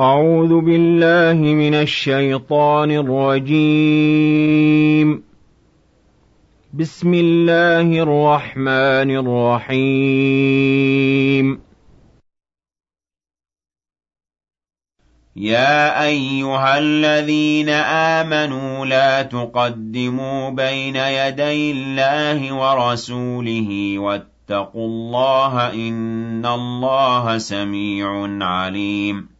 أعوذ بالله من الشيطان الرجيم. بسم الله الرحمن الرحيم. يا أيها الذين آمنوا لا تقدموا بين يدي الله ورسوله واتقوا الله إن الله سميع عليم.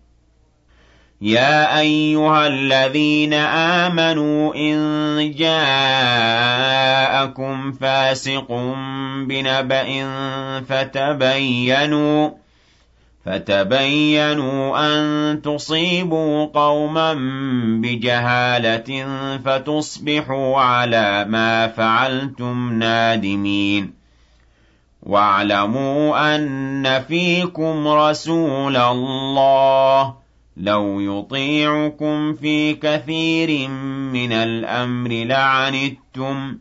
يَا أَيُّهَا الَّذِينَ آمَنُوا إِن جَاءَكُمْ فَاسِقٌ بِنَبَإٍ فَتَبَيَّنُوا فَتَبَيَّنُوا أَن تُصِيبُوا قَوْمًا بِجَهَالَةٍ فَتُصْبِحُوا عَلَىٰ مَا فَعَلْتُمْ نَادِمِينَ. وَاعْلَمُوا أَنَّ فِيكُمْ رَسُولَ اللَّهِ لَوْ يُطِيعُكُمْ فِي كَثِيرٍ مِّنَ الْأَمْرِ لَعَنِتُّمْ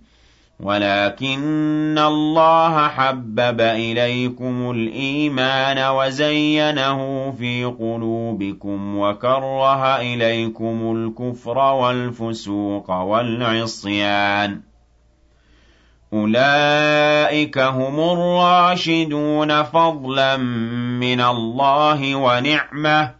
وَلَٰكِنَّ اللَّهَ حَبَّبَ إِلَيْكُمُ الْإِيمَانَ وَزَيَّنَهُ فِي قُلُوبِكُمْ وَكَرَّهَ إِلَيْكُمُ الْكُفْرَ وَالْفُسُوقَ وَالْعِصْيَانَ أُولَٰئِكَ هُمُ الرَّاشِدُونَ فَضْلًا مِّنَ اللَّهِ وَنِعْمَةً